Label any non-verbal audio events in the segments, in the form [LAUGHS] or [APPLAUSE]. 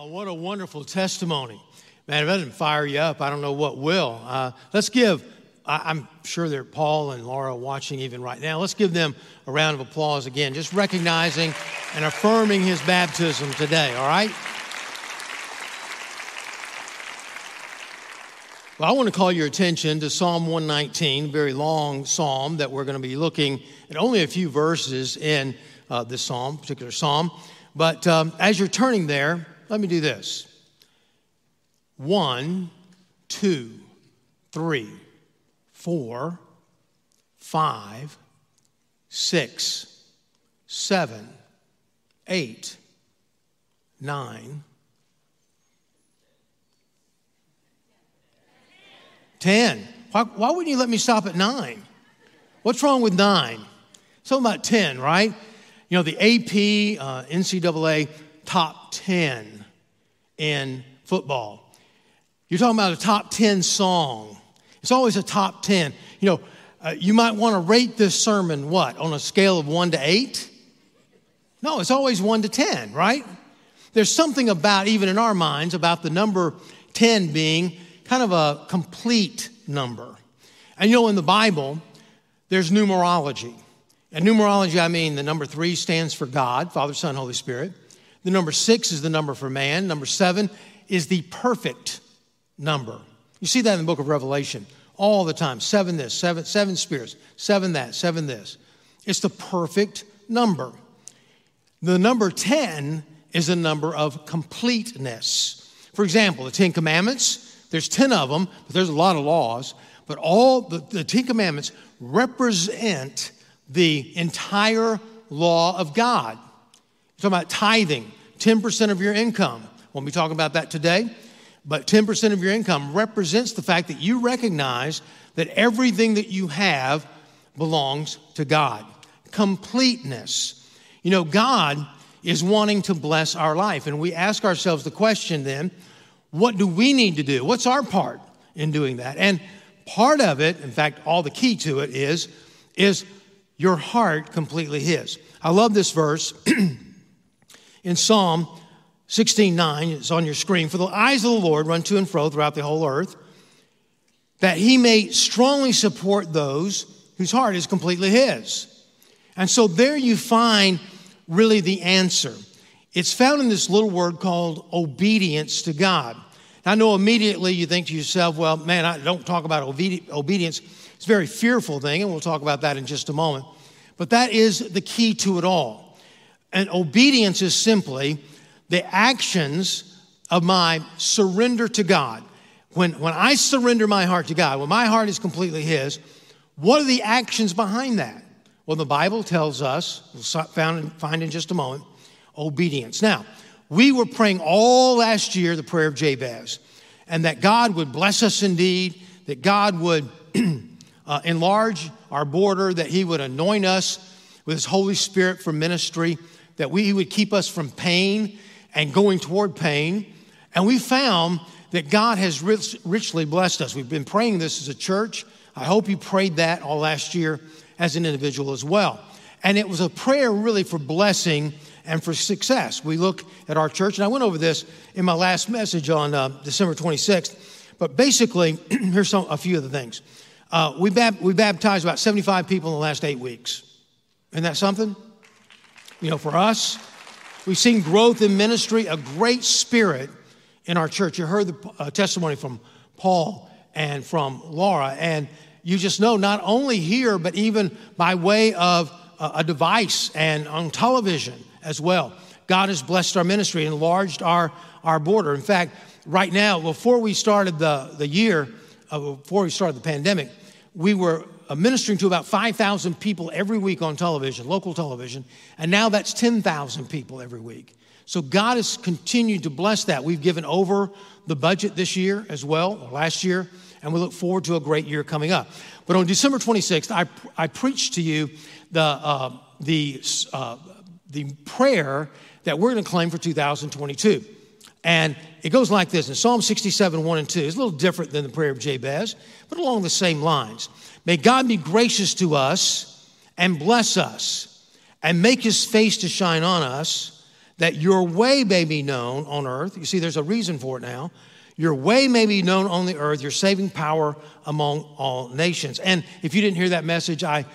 Oh, what a wonderful testimony. Man, if that doesn't fire you up, I don't know what will. Uh, let's give, I, am sure that Paul and Laura watching even right now. Let's give them a round of applause again, just recognizing and affirming his baptism today, all right? Well, I want to call your attention to Psalm 119, a very long psalm that we're going to be looking at only a few verses in uh, this psalm, particular psalm. But um, as you're turning there, let me do this one, two, three, four, five, six, seven, eight, nine, ten. Why, why wouldn't you let me stop at nine? What's wrong with nine? Something about 10, right? You know, the AP, uh, NCAA top 10 in football. You're talking about a top 10 song. It's always a top 10. You know, uh, you might want to rate this sermon what? On a scale of 1 to 8? No, it's always 1 to 10, right? There's something about, even in our minds, about the number 10 being kind of a complete number. And you know, in the Bible, there's numerology. And numerology, I mean the number three stands for God, Father, Son, Holy Spirit. The number six is the number for man. Number seven is the perfect number. You see that in the book of Revelation all the time. Seven this, seven, seven spirits, seven that, seven this. It's the perfect number. The number 10 is a number of completeness. For example, the Ten Commandments, there's 10 of them, but there's a lot of laws. But all the, the Ten Commandments represent the entire law of God. You're talking about tithing, 10% of your income. Won't be talking about that today, but 10% of your income represents the fact that you recognize that everything that you have belongs to God. Completeness. You know, God is wanting to bless our life, and we ask ourselves the question then, what do we need to do? What's our part in doing that? And part of it, in fact, all the key to it is, is your heart completely His. I love this verse. [CLEARS THROAT] in Psalm 16:9, it's on your screen. For the eyes of the Lord run to and fro throughout the whole earth, that he may strongly support those whose heart is completely his. And so there you find really the answer. It's found in this little word called obedience to God. Now, I know immediately you think to yourself, well, man, I don't talk about obedience. It's a very fearful thing, and we'll talk about that in just a moment. But that is the key to it all. And obedience is simply the actions of my surrender to God. When, when I surrender my heart to God, when my heart is completely His, what are the actions behind that? Well, the Bible tells us, we'll find, find in just a moment, obedience. Now, we were praying all last year the prayer of Jabez, and that God would bless us indeed, that God would [CLEARS THROAT] uh, enlarge our border, that He would anoint us with His Holy Spirit for ministry, that we, He would keep us from pain and going toward pain. And we found that God has rich, richly blessed us. We've been praying this as a church. I hope you prayed that all last year as an individual as well. And it was a prayer really for blessing and for success. We look at our church, and I went over this in my last message on uh, December 26th. But basically, [CLEARS THROAT] here's some, a few of the things. Uh, we, bab- we baptized about 75 people in the last eight weeks. Isn't that something? You know, for us, we've seen growth in ministry, a great spirit in our church. You heard the uh, testimony from Paul and from Laura, and you just know not only here, but even by way of uh, a device and on television as well. God has blessed our ministry, enlarged our, our border. In fact, right now, before we started the, the year, uh, before we started the pandemic, we were ministering to about 5,000 people every week on television, local television, and now that's 10,000 people every week. So God has continued to bless that. We've given over the budget this year as well, or last year, and we look forward to a great year coming up. But on December 26th, I, I preached to you the, uh, the, uh, the prayer that we're going to claim for 2022. And it goes like this in Psalm 67, 1 and 2. It's a little different than the prayer of Jabez, but along the same lines. May God be gracious to us and bless us and make his face to shine on us, that your way may be known on earth. You see, there's a reason for it now. Your way may be known on the earth, your saving power among all nations. And if you didn't hear that message, I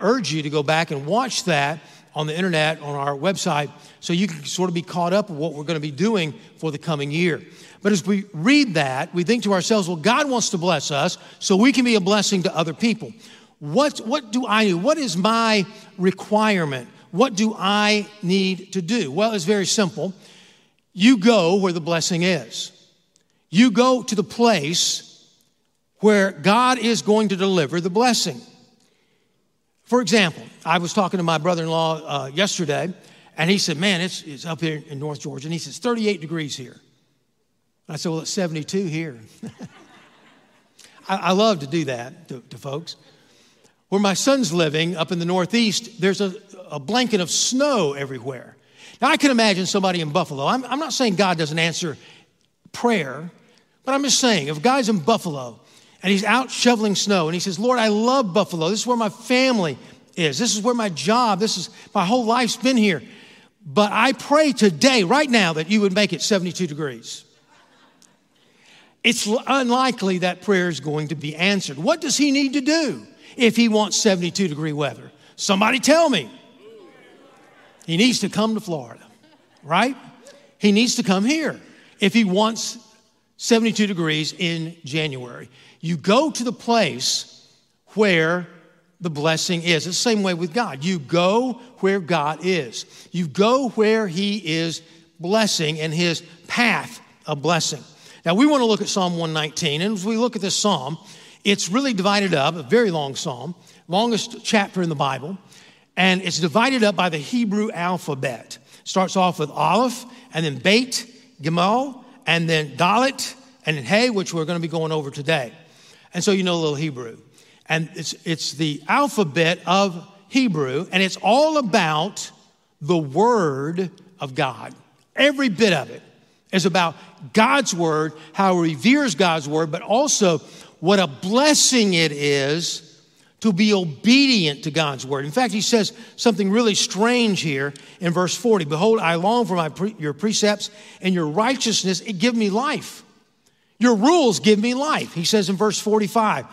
urge you to go back and watch that on the internet, on our website, so you can sort of be caught up with what we're going to be doing for the coming year. But as we read that, we think to ourselves, well, God wants to bless us so we can be a blessing to other people. What, what do I do? What is my requirement? What do I need to do? Well, it's very simple. You go where the blessing is. You go to the place where God is going to deliver the blessing. For example, I was talking to my brother in law uh, yesterday, and he said, Man, it's, it's up here in North Georgia. And he says, 38 degrees here. I said, Well, it's 72 here. [LAUGHS] I, I, love to do that to, to, folks. Where my son's living up in the Northeast, there's a, a blanket of snow everywhere. Now, I can imagine somebody in Buffalo. I'm, I'm not saying God doesn't answer prayer, but I'm just saying, if guy's in Buffalo and he's out shoveling snow and he says, Lord, I love Buffalo. This is where my family is. This is where my job, this is my whole life's been here. But I pray today, right now, that you would make it 72 degrees. It's unlikely that prayer is going to be answered. What does he need to do if he wants 72 degree weather? Somebody tell me. He needs to come to Florida, right? He needs to come here if he wants 72 degrees in January. You go to the place where the blessing is. It's the same way with God. You go where God is, you go where He is blessing and His path of blessing. Now, we want to look at Psalm 119, and as we look at this psalm, it's really divided up, a very long psalm, longest chapter in the Bible, and it's divided up by the Hebrew alphabet. Starts off with Aleph, and then Beit, Gimel, and then Dalet, and then Hey, which we're going to be going over today. And so you know a little Hebrew. And it's, it's the alphabet of Hebrew, and it's all about the Word of God. Every bit of it is about God's Word, how He reveres God's Word, but also what a blessing it is to be obedient to God's word. In fact, he says something really strange here in verse 40 Behold, I long for my pre- your precepts and your righteousness, it give me life. Your rules give me life. He says in verse 45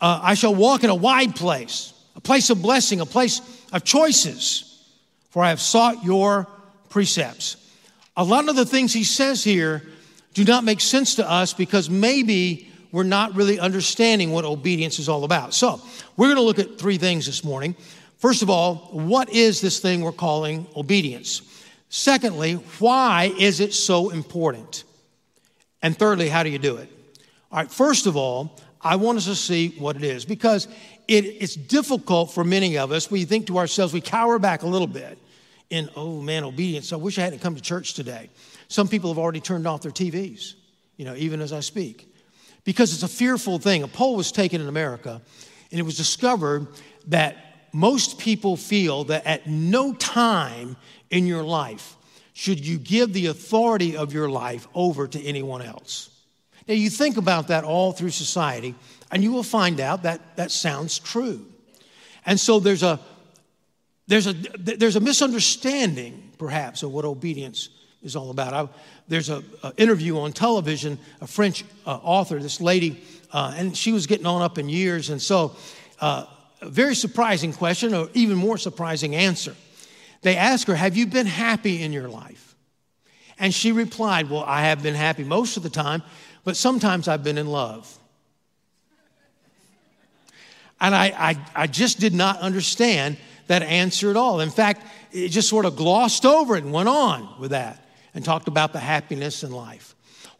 uh, I shall walk in a wide place, a place of blessing, a place of choices, for I have sought your precepts. A lot of the things he says here do not make sense to us because maybe we're not really understanding what obedience is all about. So, we're going to look at three things this morning. First of all, what is this thing we're calling obedience? Secondly, why is it so important? And thirdly, how do you do it? All right, first of all, I want us to see what it is because it, it's difficult for many of us. We think to ourselves, we cower back a little bit in, oh man, obedience. I wish I hadn't come to church today. Some people have already turned off their TVs, you know, even as I speak because it's a fearful thing. A poll was taken in America, and it was discovered that most people feel that at no time in your life should you give the authority of your life over to anyone else. Now, you think about that all through society, and you will find out that that sounds true. And so there's a there's a there's a misunderstanding, perhaps, of what obedience is all about. I, there's an interview on television, a French uh, author, this lady, uh, and she was getting on up in years. And so, uh, a very surprising question, or even more surprising answer. They asked her, Have you been happy in your life? And she replied, Well, I have been happy most of the time, but sometimes I've been in love. And I, I, I just did not understand that answer at all. In fact, it just sort of glossed over it and went on with that and talked about the happiness in life.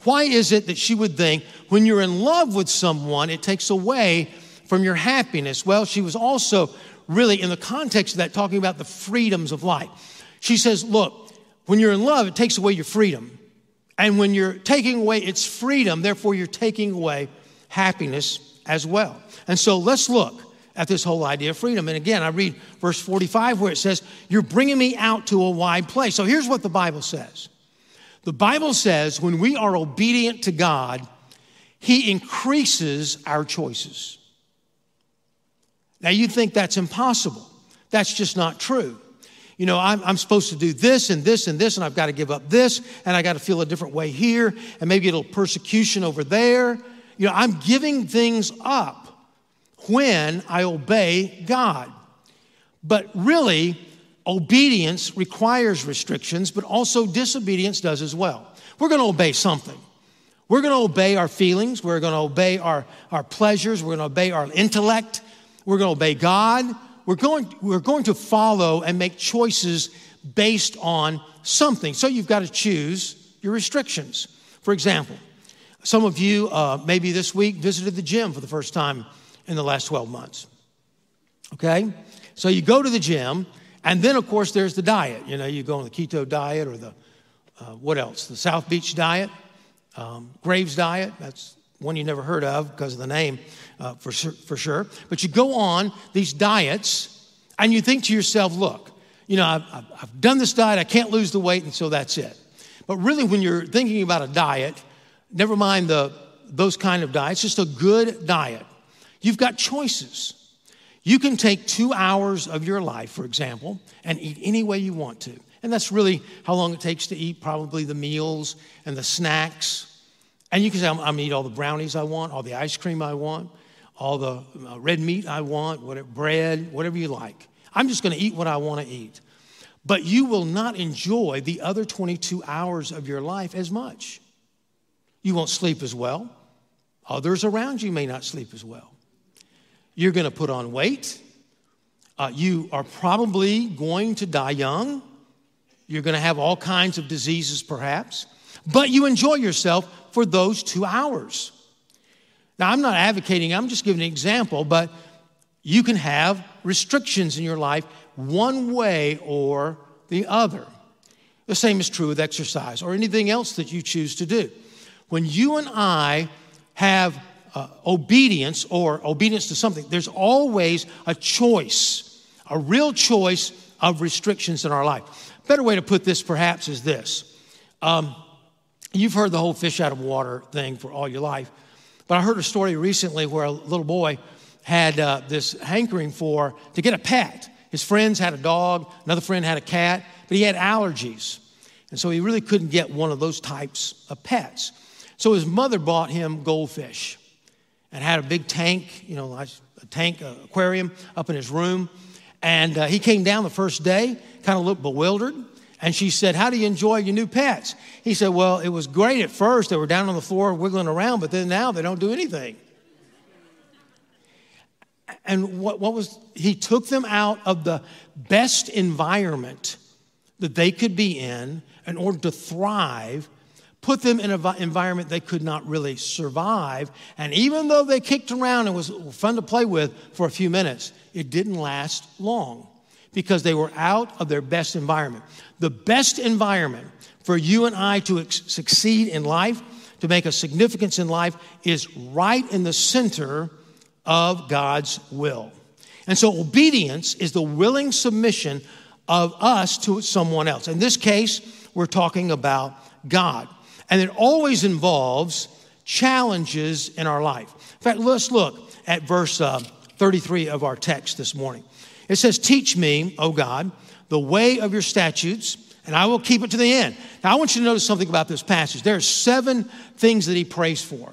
Why is it that she would think when you're in love with someone, it takes away from your happiness? Well, she was also really, in the context of that, talking about the freedoms of life. She says, Look, when you're in love, it takes away your freedom. And when you're taking away its freedom, therefore, you're taking away happiness as well. And so let's look at this whole idea of freedom. And again, I read verse 45 where it says, You're bringing me out to a wide place. So here's what the Bible says the Bible says when we are obedient to God, He increases our choices. Now, you think that's impossible. That's just not true. You know, I'm, I'm supposed to do this and this and this, and I've got to give up this, and I got to feel a different way here, and maybe a little persecution over there. You know, I'm giving things up when I obey God. But really, obedience requires restrictions, but also disobedience does as well. We're going to obey something. We're going to obey our feelings. We're going to obey our, our pleasures. We're going to obey our intellect. We're going to obey God. We're going, we're going to follow and make choices based on something. So you've got to choose your restrictions. For example, some of you uh, maybe this week visited the gym for the first time in the last 12 months. Okay? So you go to the gym, and then, of course, there's the diet. You know, you go on the keto diet or the, uh, what else? The South Beach diet, um, Graves diet. That's one you never heard of because of the name, uh, for, sure, for sure. But you go on these diets, and you think to yourself, look, you know, I've, I've done this diet, I can't lose the weight, and so that's it. But really, when you're thinking about a diet, never mind the, those kind of diets, just a good diet. You've got choices. You can take two hours of your life, for example, and eat any way you want to. And that's really how long it takes to eat probably the meals and the snacks. And you can say, I'm, to eat all the brownies I want, all the ice cream I want, all the uh, red meat I want, whatever, bread, whatever you like. I'm just going to eat what I want to eat. But you will not enjoy the other 22 hours of your life as much. You won't sleep as well. Others around you may not sleep as well. You're going to put on weight. Uh, you are probably going to die young. You're going to have all kinds of diseases, perhaps. But you enjoy yourself for those two hours. Now, I'm not advocating, I'm just giving an example, but you can have restrictions in your life one way or the other. The same is true with exercise or anything else that you choose to do. When you and I have uh, obedience or obedience to something, there's always a choice, a real choice of restrictions in our life. Better way to put this, perhaps, is this. Um, you've heard the whole fish out of water thing for all your life, but I heard a story recently where a little boy had uh, this hankering for to get a pet. His friends had a dog, another friend had a cat, but he had allergies. And so he really couldn't get one of those types of pets. So his mother bought him goldfish and had a big tank, you know, a tank, a aquarium up in his room. And uh, he came down the first day, kind of looked bewildered. And she said, How do you enjoy your new pets? He said, Well, it was great at first. They were down on the floor wiggling around, but then now they don't do anything. And what, what was, he took them out of the best environment that they could be in in order to thrive put them in an environment they could not really survive. And even though they kicked around and was fun to play with for a few minutes, it didn't last long because they were out of their best environment. The best environment for you and I to ex- succeed in life, to make a significance in life, is right in the center of God's will. And so obedience is the willing submission of us to someone else. In this case, we're talking about God. And it always involves challenges in our life. In fact, let's look at verse uh, 33 of our text this morning. It says, Teach me, O God, the way of your statutes, and I will keep it to the end. Now, I want you to notice something about this passage. There are seven things that he prays for,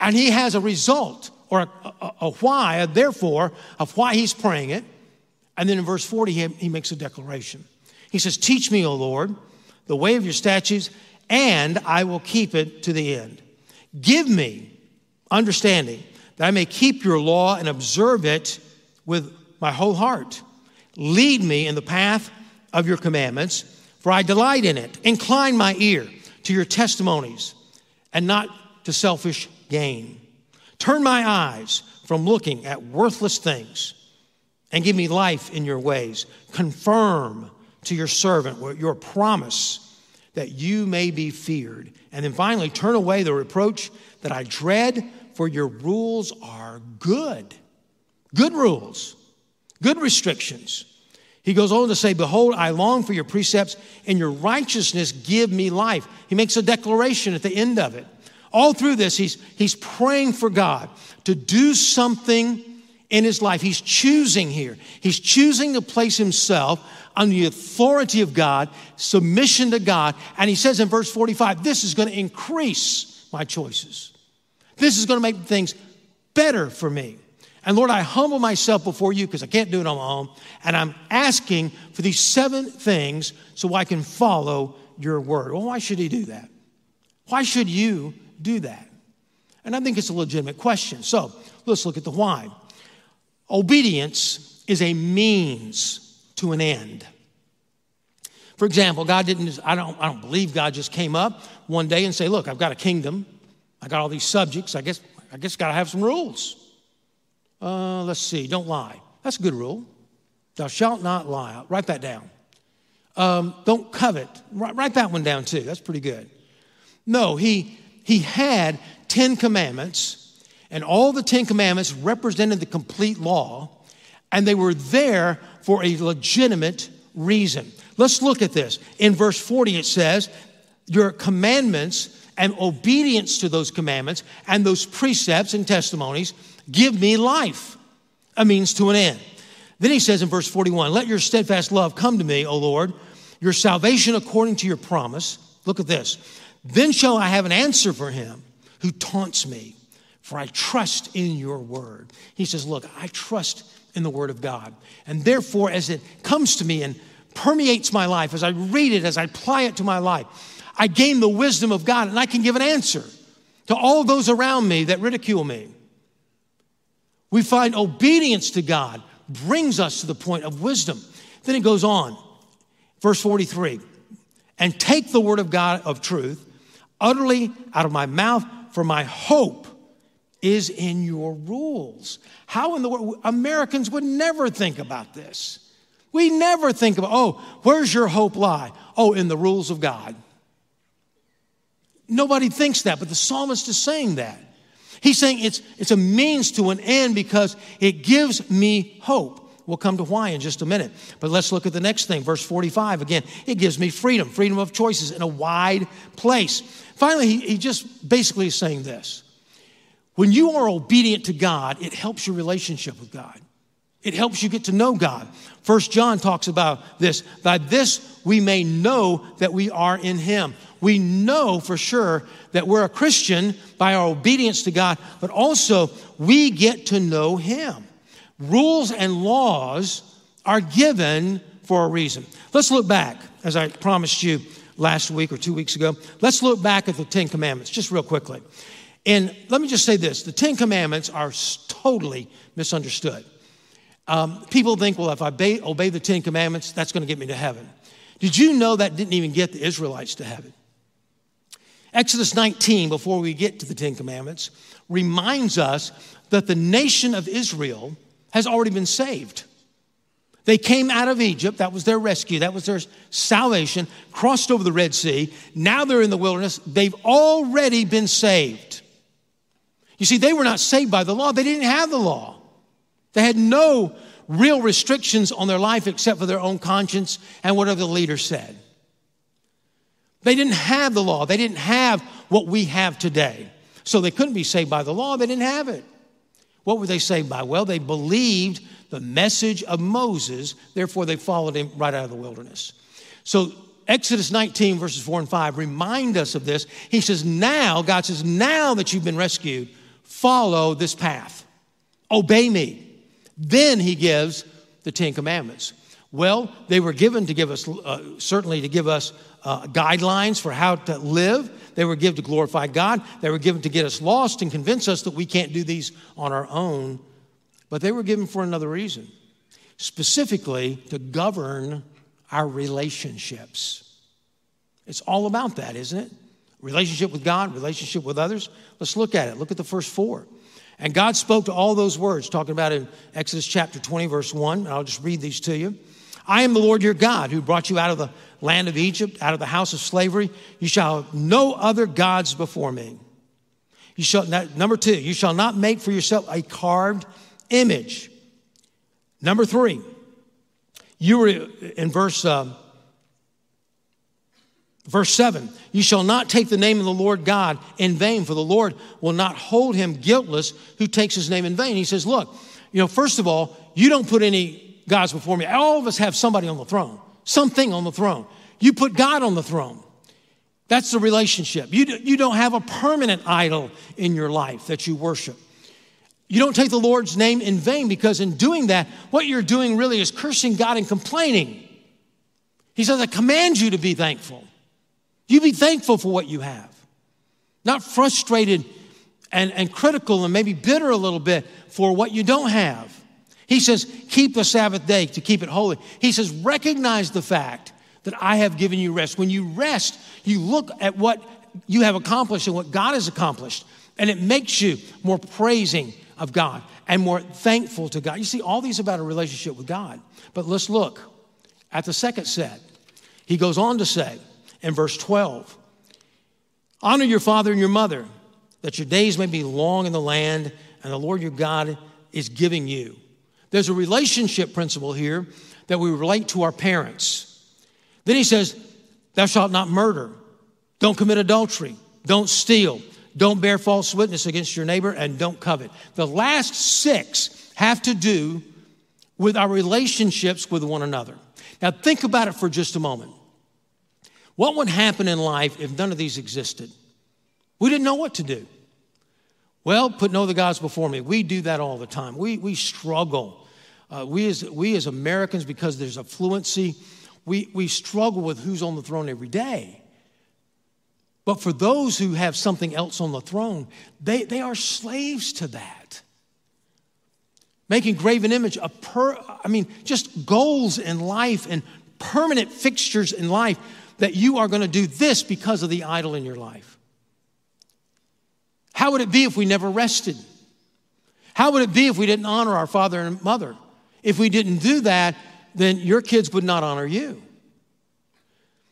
and he has a result or a, a, a why, a therefore, of why he's praying it. And then in verse 40, he, he makes a declaration. He says, Teach me, O Lord, the way of your statutes, and I will keep it to the end. Give me understanding that I may keep your law and observe it with my whole heart. Lead me in the path of your commandments, for I delight in it. Incline my ear to your testimonies and not to selfish gain. Turn my eyes from looking at worthless things and give me life in your ways. Confirm to your servant your promise that you may be feared. And then finally, turn away the reproach that I dread, for your rules are good. Good rules, good restrictions. He goes on to say, Behold, I long for your precepts, and your righteousness give me life. He makes a declaration at the end of it. All through this, he's, he's praying for God to do something in his life. He's choosing here. He's choosing to place himself under the authority of God, submission to God. And he says in verse 45, this is going to increase my choices. This is going to make things better for me. And Lord, I humble myself before you because I can't do it on my own. And I'm asking for these seven things so I can follow your word. Well, why should he do that? Why should you do that? And I think it's a legitimate question. So let's look at the why. Obedience is a means to an end. For example, God didn't, I don't, I don't believe God just came up one day and say, Look, I've got a kingdom. I got all these subjects. I guess I guess got to have some rules. Uh, let's see, don't lie. That's a good rule. Thou shalt not lie. Write that down. Um, don't covet. Write, write that one down too. That's pretty good. No, he, he had 10 commandments, and all the 10 commandments represented the complete law, and they were there for a legitimate reason. Let's look at this. In verse 40, it says, Your commandments and obedience to those commandments and those precepts and testimonies Give me life, a means to an end. Then he says in verse 41 Let your steadfast love come to me, O Lord, your salvation according to your promise. Look at this. Then shall I have an answer for him who taunts me, for I trust in your word. He says, Look, I trust in the word of God. And therefore, as it comes to me and permeates my life, as I read it, as I apply it to my life, I gain the wisdom of God and I can give an answer to all those around me that ridicule me. We find obedience to God brings us to the point of wisdom. Then it goes on, verse 43 and take the word of God of truth utterly out of my mouth, for my hope is in your rules. How in the world? Americans would never think about this. We never think about, oh, where's your hope lie? Oh, in the rules of God. Nobody thinks that, but the psalmist is saying that. He's saying it's, it's a means to an end because it gives me hope. We'll come to why in just a minute. But let's look at the next thing. Verse 45 again, it gives me freedom, freedom of choices in a wide place. Finally, he, he just basically is saying this when you are obedient to God, it helps your relationship with God. It helps you get to know God. First John talks about this. By this we may know that we are in him we know for sure that we're a Christian by our obedience to God, but also we get to know Him. Rules and laws are given for a reason. Let's look back, as I promised you last week or two weeks ago. Let's look back at the Ten Commandments, just real quickly. And let me just say this the Ten Commandments are totally misunderstood. Um, people think, well, if I obey, obey the Ten Commandments, that's going to get me to heaven. Did you know that didn't even get the Israelites to heaven? Exodus 19, before we get to the Ten Commandments, reminds us that the nation of Israel has already been saved. They came out of Egypt, that was their rescue, that was their salvation, crossed over the Red Sea. Now they're in the wilderness. They've already been saved. You see, they were not saved by the law, they didn't have the law. They had no real restrictions on their life except for their own conscience and whatever the leader said. They didn't have the law, they didn't have what we have today. So they couldn't be saved by the law, they didn't have it. What were they saved by? Well, they believed the message of Moses, therefore they followed him right out of the wilderness. So Exodus 19, verses 4 and 5 remind us of this. He says, Now, God says, now that you've been rescued, follow this path, obey me. Then he gives the Ten Commandments. Well, they were given to give us, uh, certainly to give us uh, guidelines for how to live. They were given to glorify God. They were given to get us lost and convince us that we can't do these on our own. But they were given for another reason, specifically to govern our relationships. It's all about that, isn't it? Relationship with God, relationship with others. Let's look at it. Look at the first four. And God spoke to all those words, talking about in Exodus chapter 20, verse 1. And I'll just read these to you. I am the Lord your God who brought you out of the land of Egypt, out of the house of slavery. You shall have no other gods before me. You shall, number two, you shall not make for yourself a carved image. Number three, you were in verse, uh, verse seven, you shall not take the name of the Lord God in vain, for the Lord will not hold him guiltless who takes his name in vain. He says, Look, you know, first of all, you don't put any gods before me. All of us have somebody on the throne, something on the throne. You put God on the throne. That's the relationship. You, you don't have a permanent idol in your life that you worship. You don't take the Lord's name in vain because in doing that, what you're doing really is cursing God and complaining. He says, I command you to be thankful. You be thankful for what you have, not frustrated and, and critical and maybe bitter a little bit for what you don't have. He says, keep the Sabbath day to keep it holy. He says, recognize the fact that I have given you rest. When you rest, you look at what you have accomplished and what God has accomplished, and it makes you more praising of God and more thankful to God. You see, all these about a relationship with God. But let's look at the second set. He goes on to say in verse 12 Honor your father and your mother, that your days may be long in the land and the Lord your God is giving you. There's a relationship principle here that we relate to our parents. Then he says, Thou shalt not murder, don't commit adultery, don't steal, don't bear false witness against your neighbor, and don't covet. The last six have to do with our relationships with one another. Now, think about it for just a moment. What would happen in life if none of these existed? We didn't know what to do. Well, put no other gods before me. We do that all the time. We, we struggle. Uh, we, as, we as Americans, because there's a fluency, we, we struggle with who's on the throne every day. But for those who have something else on the throne, they, they are slaves to that. Making graven image a per, I mean, just goals in life and permanent fixtures in life that you are going to do this because of the idol in your life. How would it be if we never rested? How would it be if we didn't honor our father and mother? If we didn't do that, then your kids would not honor you.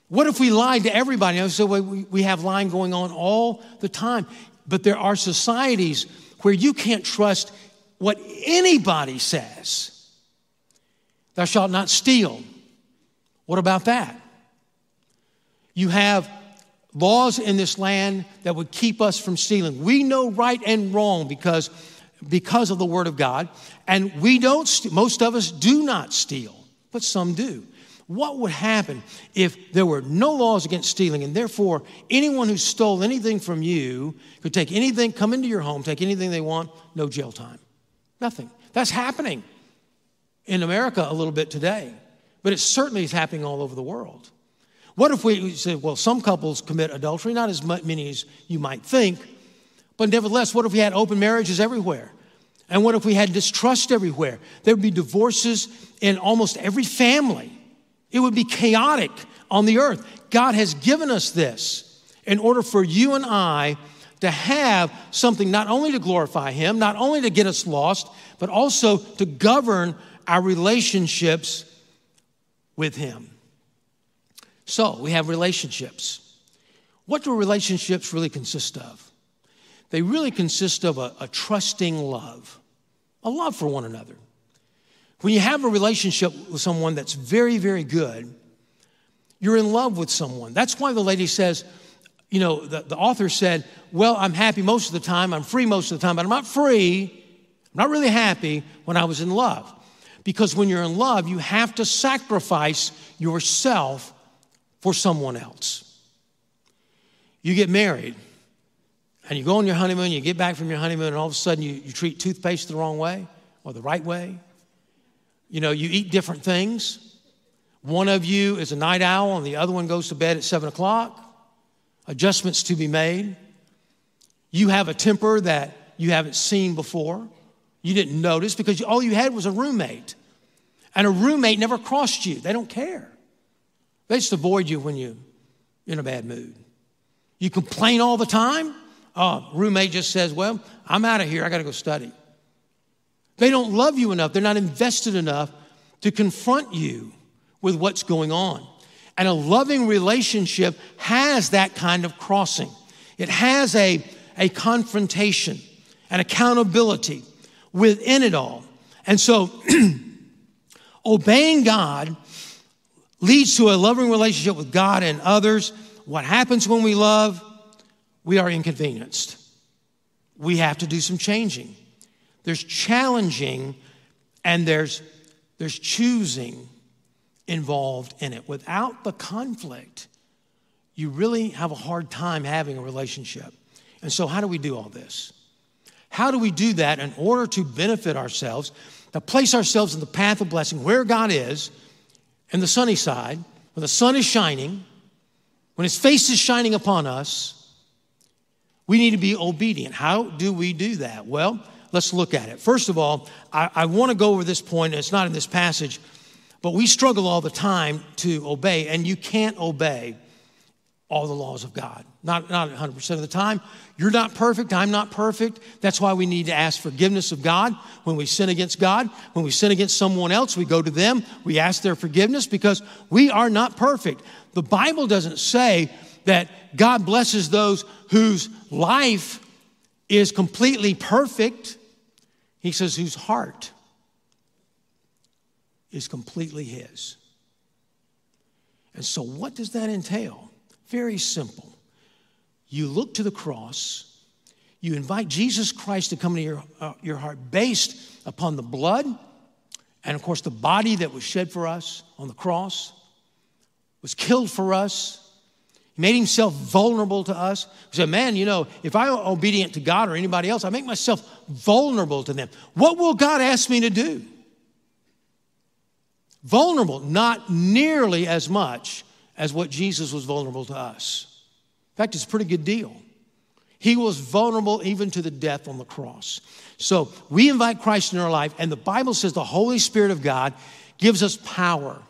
What if we lied to everybody? I so we, we have lying going on all the time. But there are societies where you can't trust what anybody says. Thou shalt not steal. What about that? You have laws in this land that would keep us from stealing. We know right and wrong because, because of the Word of God, and we don't, most of us do not steal, but some do. What would happen if there were no laws against stealing, and therefore anyone who stole anything from you could take anything, come into your home, take anything they want, no jail time? Nothing. That's happening in America a little bit today, but it certainly is happening all over the world. What if we said, well, some couples commit adultery, not as many as you might think, but nevertheless, what if we had open marriages everywhere? And what if we had distrust everywhere? There would be divorces in almost every family. It would be chaotic on the earth. God has given us this in order for you and I to have something not only to glorify Him, not only to get us lost, but also to govern our relationships with Him. So we have relationships. What do relationships really consist of? They really consist of a, a trusting love, a love for one another. When you have a relationship with someone that's very, very good, you're in love with someone. That's why the lady says, you know, the, the author said, Well, I'm happy most of the time, I'm free most of the time, but I'm not free, I'm not really happy when I was in love. Because when you're in love, you have to sacrifice yourself for someone else. You get married and you go on your honeymoon, you get back from your honeymoon, and all of a sudden you, you treat toothpaste the wrong way or the right way. You know, you eat different things. One of you is a night owl, and the other one goes to bed at seven o'clock. Adjustments to be made. You have a temper that you haven't seen before. You didn't notice because all you had was a roommate. And a roommate never crossed you, they don't care. They just avoid you when you're in a bad mood. You complain all the time. Oh, roommate just says, Well, I'm out of here. I got to go study. They don't love you enough. They're not invested enough to confront you with what's going on. And a loving relationship has that kind of crossing. It has a, a confrontation, an accountability within it all. And so, [CLEARS THROAT] obeying God leads to a loving relationship with God and others. What happens when we love? We are inconvenienced. We have to do some changing. There's challenging And there's, there's choosing involved in it. Without the conflict, you really have a hard time having a relationship. And so, how do we do all this? How do we do that in order to benefit ourselves, to place ourselves in the path of blessing where God is, in the sunny side, when the sun is shining, when His face is shining upon us? We need to be obedient. How do we do that? Well, let's look at it. First of all, I, I want to go over this point, and it's not in this passage, but we struggle all the time to obey, and you can't obey all the laws of God. Not, not 100% of the time. You're not perfect. I'm not perfect. That's why we need to ask forgiveness of God when we sin against God. When we sin against someone else, we go to them. We ask their forgiveness because we are not perfect. The Bible doesn't say that God blesses those whose life is completely perfect. He says, whose heart is completely His. And so, what does that entail? Very simple. You look to the cross, you invite Jesus Christ to come into your, uh, your heart based upon the blood and, of course, the body that was shed for us on the cross, was killed for us. He made himself vulnerable to us. He said, Man, you know, if I'm obedient to God or anybody else, I make myself vulnerable to them. What will God ask me to do? Vulnerable, not nearly as much as what Jesus was vulnerable to us. In fact, it's a pretty good deal. He was vulnerable even to the death on the cross. So we invite Christ in our life, and the Bible says the Holy Spirit of God gives us power,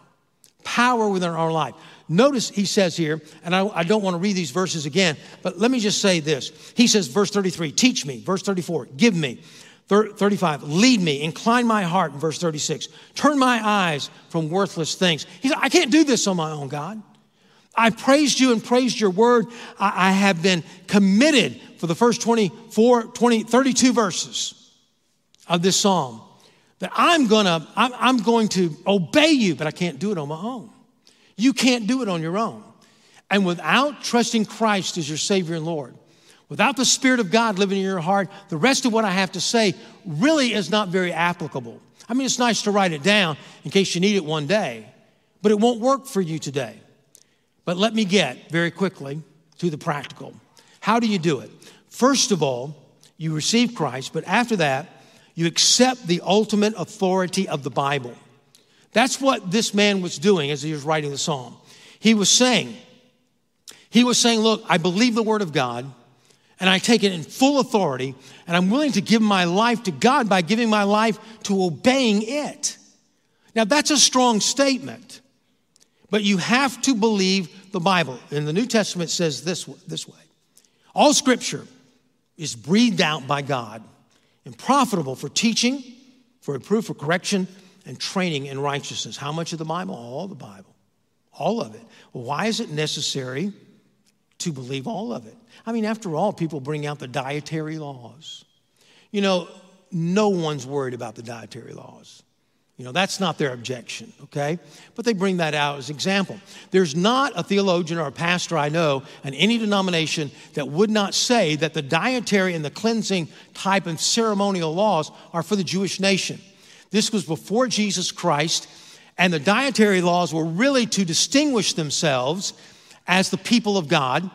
power within our life. Notice he says here, and I, I, don't want to read these verses again, but let me just say this. He says, verse 33, teach me. Verse 34, give me. 35, lead me, incline my heart. In verse 36, turn my eyes from worthless things. He said, I can't do this on my own, God. I praised you and praised your word. I, I have been committed for the first 24, 20, 32 verses of this psalm that I'm gonna, I'm, I'm going to obey you, but I can't do it on my own. You can't do it on your own. And without trusting Christ as your Savior and Lord, without the Spirit of God living in your heart, the rest of what I have to say really is not very applicable. I mean, it's nice to write it down in case you need it one day, but it won't work for you today. But let me get very quickly to the practical. How do you do it? First of all, you receive Christ, but after that, you accept the ultimate authority of the Bible. That's what this man was doing as he was writing the psalm. He was saying, he was saying, Look, I believe the word of God, and I take it in full authority, and I'm willing to give my life to God by giving my life to obeying it. Now, that's a strong statement, but you have to believe the Bible. And the New Testament says this, this way All scripture is breathed out by God and profitable for teaching, for reproof, for correction, and training in righteousness. How much of the Bible? All the Bible. All of it. Well, why is it necessary to believe all of it? I mean, after all, people bring out the dietary laws. You know, no one's worried about the dietary laws. You know, that's not their objection, okay? But they bring that out as example. There's not a theologian or a pastor I know in any denomination that would not say that the dietary and the cleansing type of ceremonial laws are for the Jewish nation. This was before Jesus Christ, and the dietary laws were really to distinguish themselves as the people of God,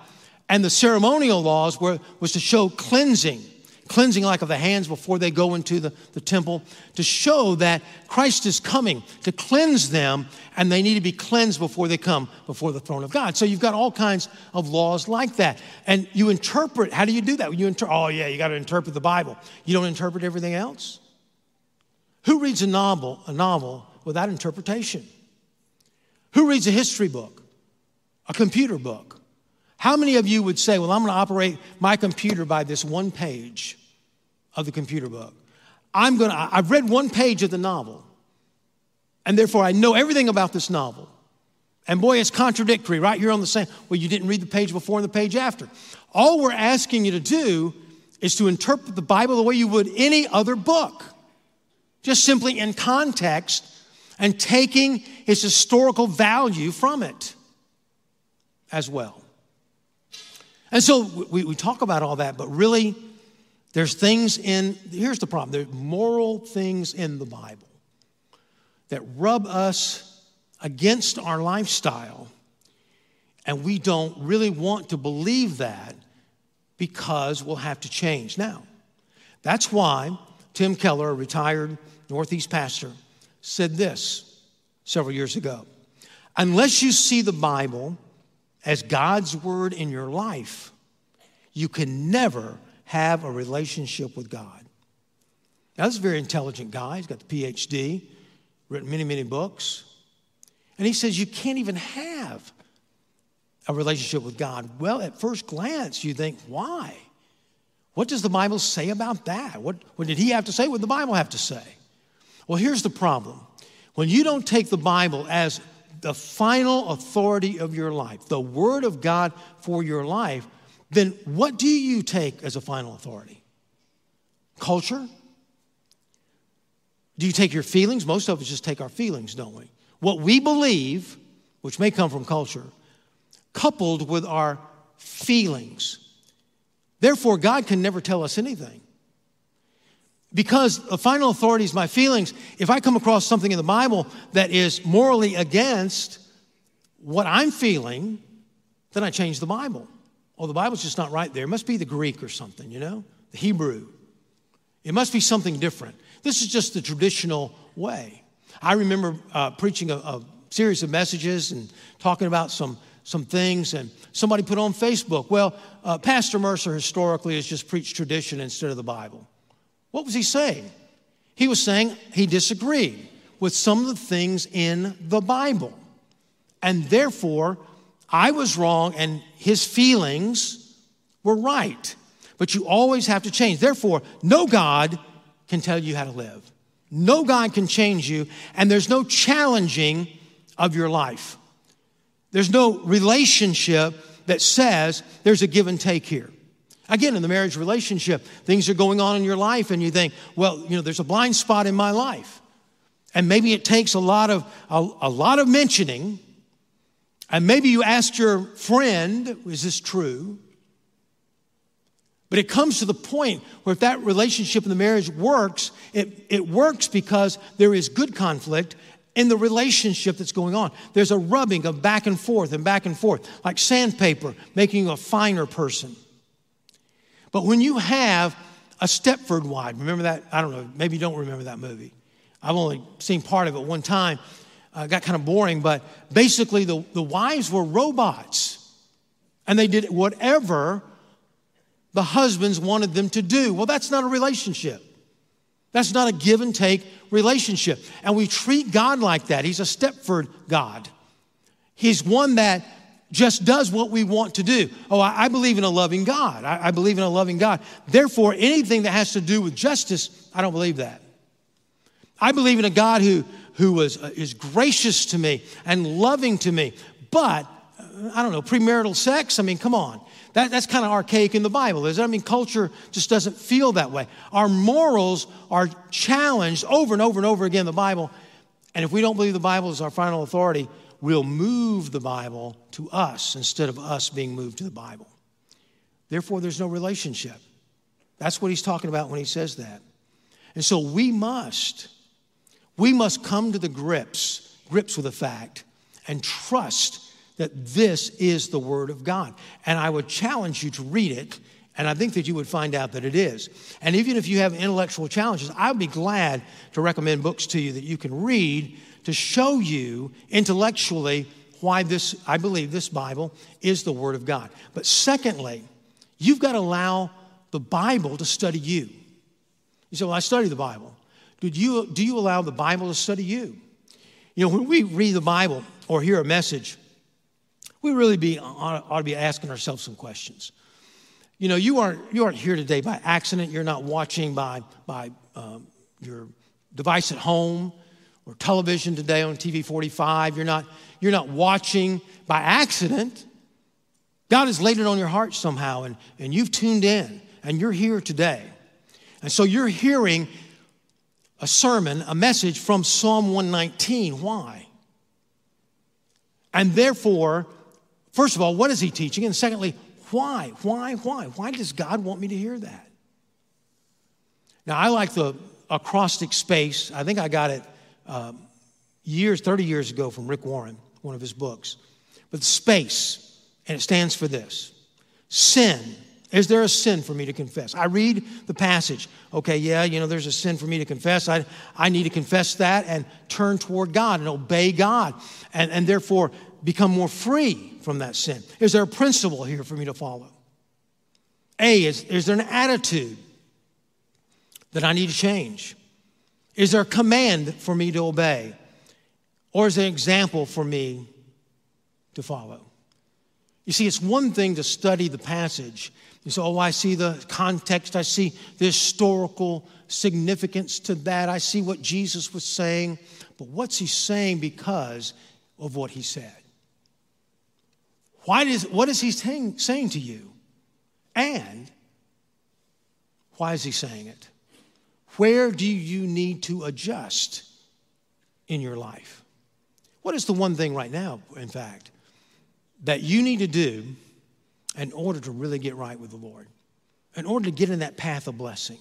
and the ceremonial laws were, was to show cleansing, cleansing like of the hands before they go into the, the temple, to show that Christ is coming to cleanse them, and they need to be cleansed before they come before the throne of God. So you've got all kinds of laws like that. And you interpret, how do you do that? You inter- oh, yeah, you got to interpret the Bible. You don't interpret everything else? Who reads a novel, a novel without interpretation? Who reads a history book, a computer book? How many of you would say, Well, I'm going to operate my computer by this one page of the computer book? I'm going to, I've read one page of the novel, and therefore I know everything about this novel. And boy, it's contradictory, right? You're on the same, well, you didn't read the page before and the page after. All we're asking you to do is to interpret the Bible the way you would any other book just simply in context and taking its historical value from it as well. And so we, we talk about all that, but really, there's things in, here's the problem there's moral things in the Bible. that rub us against our lifestyle, and we don't really want to believe that because we'll have to change. Now, that's why Tim Keller, a retired Northeast pastor, said this several years ago Unless you see the Bible as God's word in your life, you can never have a relationship with God. Now, this is a very intelligent guy. He's got the PhD, written many, many books. And he says you can't even have a relationship with God. Well, at first glance, you think, why? What does the Bible say about that? What, what did he have to say? What did the Bible have to say? Well, here's the problem. When you don't take the Bible as the final authority of your life, the Word of God for your life, then what do you take as a final authority? Culture? Do you take your feelings? Most of us just take our feelings, don't we? What we believe, which may come from culture, coupled with our feelings. Therefore, God can never tell us anything. Because the final authority is my feelings, if I come across something in the Bible that is morally against what I'm feeling, then I change the Bible. Oh, the Bible's just not right there. It must be the Greek or something, you know, the Hebrew. It must be something different. This is just the traditional way. I remember uh, preaching a, a series of messages and talking about some some things, and somebody put on Facebook, well, uh, Pastor Mercer historically has just preached tradition instead of the Bible. What was he saying? He was saying he disagreed with some of the things in the Bible. And therefore, I was wrong and his feelings were right. But you always have to change. Therefore, no God can tell you how to live. No God can change you, and there's no challenging of your life. There's no relationship that says there's a give and take here. Again, in the marriage relationship, things are going on in your life, and you think, well, you know, there's a blind spot in my life. And maybe it takes a lot of, a, a lot of mentioning. And maybe you ask your friend, is this true? But it comes to the point where if that relationship in the marriage works, it, it works because there is good conflict in the relationship that's going on. There's a rubbing of back and forth and back and forth, like sandpaper, making you a finer person. But when you have a Stepford wife, remember that? I don't know, maybe you don't remember that movie. I've only seen part of it one time. Uh, got kind of boring, but basically the, the wives were robots and they did whatever the husbands wanted them to do. Well, that's not a relationship. That's not a give and take relationship. And we treat God like that. He's a Stepford God. He's one that just does what we want to do. Oh, I, I believe in a loving God. I, I believe in a loving God. Therefore, anything that has to do with justice, I don't believe that. I believe in a God who, who was, uh, is gracious to me and loving to me. But, uh, I don't know, premarital sex? I mean, come on. That, that's kind of archaic in the Bible, is it? I mean, culture just doesn't feel that way. Our morals are challenged over and over and over again in the Bible. And if we don't believe the Bible is our final authority, we'll move the Bible to us instead of us being moved to the Bible. Therefore, there's no relationship. That's what he's talking about when he says that. And so we must, we must come to the grips, grips with the fact, and trust that this is the Word of God. And I would challenge you to read it, and I think that you would find out that it is. And even if you have intellectual challenges, I would be glad to recommend books to you that you can read to show you intellectually why this, I believe this Bible is the Word of God. But secondly, you've got to allow the Bible to study you. You say, Well, I study the Bible. Do you, do you allow the Bible to study you? You know, when we read the Bible or hear a message, we really be, ought to be asking ourselves some questions. You know, you aren't, you aren't here today by accident. You're not watching by, by um, your device at home or television today on TV 45. You're not, you're not watching by accident. God has laid it on your heart somehow, and, and you've tuned in, and you're here today. And so you're hearing a sermon, a message from Psalm 119. Why? And therefore, First of all, what is he teaching? And secondly, why? Why? Why? Why does God want me to hear that? Now, I like the acrostic space. I think I got it um, years, 30 years ago from Rick Warren, one of his books. But space, and it stands for this sin. Is there a sin for me to confess? I read the passage. Okay, yeah, you know, there's a sin for me to confess. I, I need to confess that and turn toward God and obey God and, and therefore become more free from that sin. Is there a principle here for me to follow? A, is, is there an attitude that I need to change? Is there a command for me to obey? Or there an example for me to follow? You see, it's one thing to study the passage. You say, oh, I see the context, I see the historical significance to that, I see what Jesus was saying. But what's he saying because of what he said? Why does, what is he saying, saying to you? And why is he saying it? Where do you need to adjust in your life? What is the one thing right now, in fact, that you need to do in order to really get right with the Lord, in order to get in that path of blessing?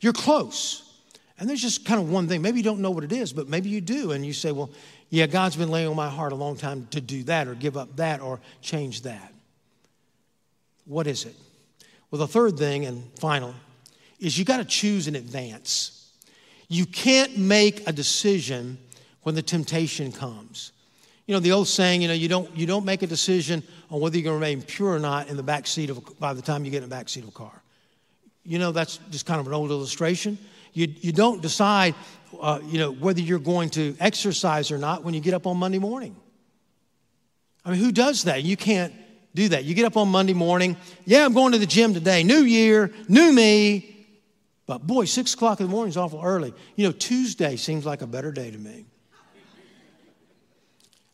You're close. And there's just kind of one thing. Maybe you don't know what it is, but maybe you do. And you say, well, yeah, God's been laying on my heart a long time to do that or give up that or change that. What is it? Well, the third thing and final is you got to choose in advance. You can't make a decision when the temptation comes. You know, the old saying, you know, you don't, you don't make a decision on whether you're going to remain pure or not in the back seat of, by the time you get in the back seat of a car. You know, that's just kind of an old illustration. You, you don't decide, uh, you know, whether you're going to exercise or not when you get up on Monday morning. I mean, who does that? You can't do that. You get up on Monday morning, yeah, I'm going to the gym today, new year, new me. But boy, six o'clock in the morning is awful early. You know, Tuesday seems like a better day to me.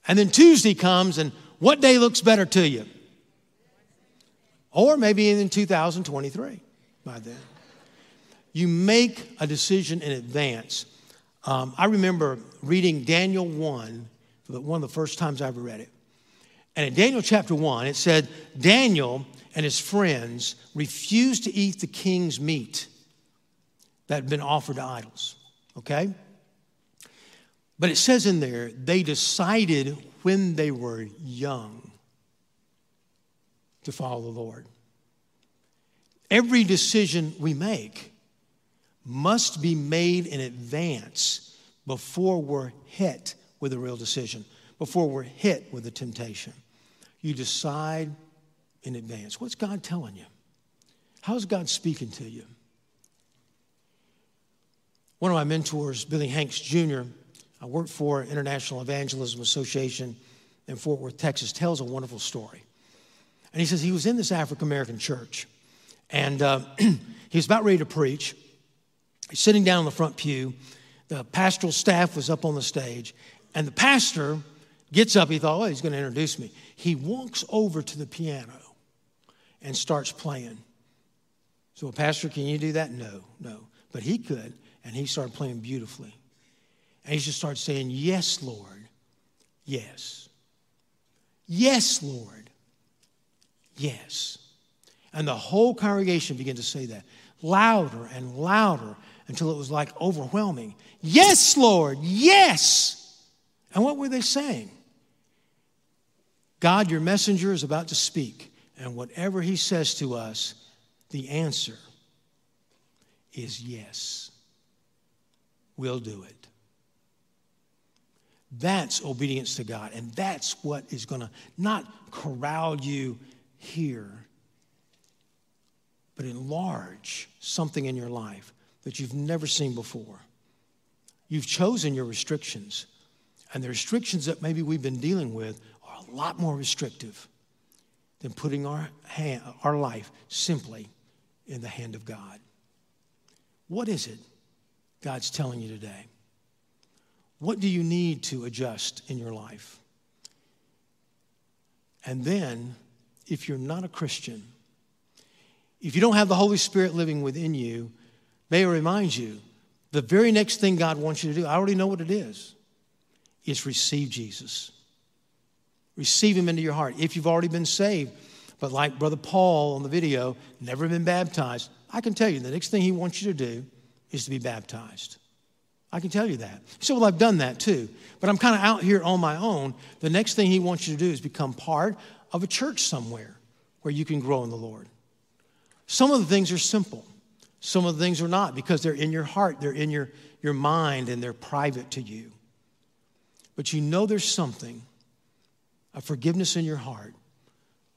And then Tuesday comes, and what day looks better to you? Or maybe in 2023 by then. You make a decision in advance. Um, I remember reading Daniel 1, one of the first times I ever read it. And in Daniel chapter 1, it said Daniel and his friends refused to eat the king's meat that had been offered to idols. Okay? But it says in there, they decided when they were young to follow the Lord. Every decision we make must be made in advance before we're hit with a real decision, before we're hit with a temptation. You decide in advance. What's God telling you? How's God speaking to you? One of my mentors, Billy Hanks Jr., I worked for International Evangelism Association in Fort Worth, Texas, tells a wonderful story. And he says he was in this African American church, and uh, [CLEARS THROAT] he was about ready to preach. He's sitting down in the front pew. The pastoral staff was up on the stage, and the pastor gets up. He thought, oh, he's going to introduce me. He walks over to the piano and starts playing. So, well, Pastor, can you do that? No, no. But he could, and he started playing beautifully. And he just started saying, Yes, Lord, yes. Yes, Lord, yes. And the whole congregation began to say that louder and louder until it was like overwhelming. Yes, Lord, yes. And what were they saying? God, your messenger is about to speak, and whatever he says to us, the answer is yes. We'll do it. That's obedience to God, and that's what is going to not corral you here, but enlarge something in your life that you've never seen before. You've chosen your restrictions, and the restrictions that maybe we've been dealing with are a lot more restrictive than putting our, hand, our life simply in the hand of God. What is it God's telling you today? What do you need to adjust in your life? And then, if you're not a Christian, if you don't have the Holy Spirit living within you, May I remind you, the very next thing God wants you to do, I already know what it is, is receive Jesus. Receive him into your heart. If you've already been saved, but like Brother Paul on the video, never been baptized, I can tell you the next thing he wants you to do is to be baptized. I can tell you that. He said, well, I've done that too, but I'm kind of out here on my own. The next thing He wants you to do is become part of a church somewhere where you can grow in the Lord. Some of the things are simple, some of the things are not because they're in your heart, they're in your, your mind, and they're private to you. But you know there's something, a forgiveness in your heart,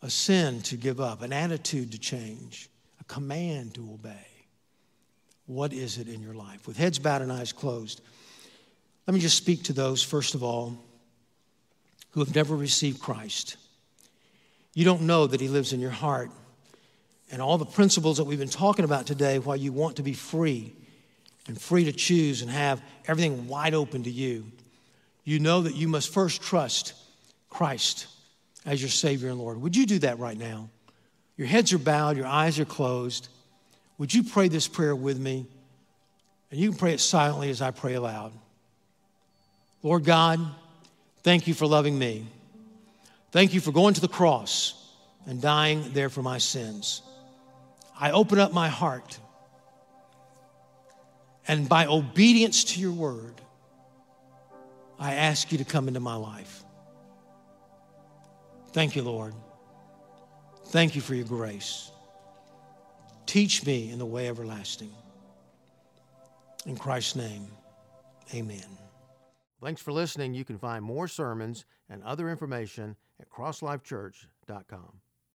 a sin to give up, an attitude to change, a command to obey. What is it in your life? With heads bowed and eyes closed, let me just speak to those, first of all, who have never received Christ. You don't know that He lives in your heart. And all the principles that we've been talking about today, why you want to be free and free to choose and have everything wide open to you, you know that you must first trust Christ as your Savior and Lord. Would you do that right now? Your heads are bowed, your eyes are closed. Would you pray this prayer with me? And you can pray it silently as I pray aloud. Lord God, thank you for loving me. Thank you for going to the cross and dying there for my sins. I open up my heart. And by obedience to your word, I ask you to come into my life. Thank you, Lord. Thank you for your grace. Teach me in the way everlasting. In Christ's name, amen. Thanks for listening. You can find more sermons and other information at crosslifechurch.com.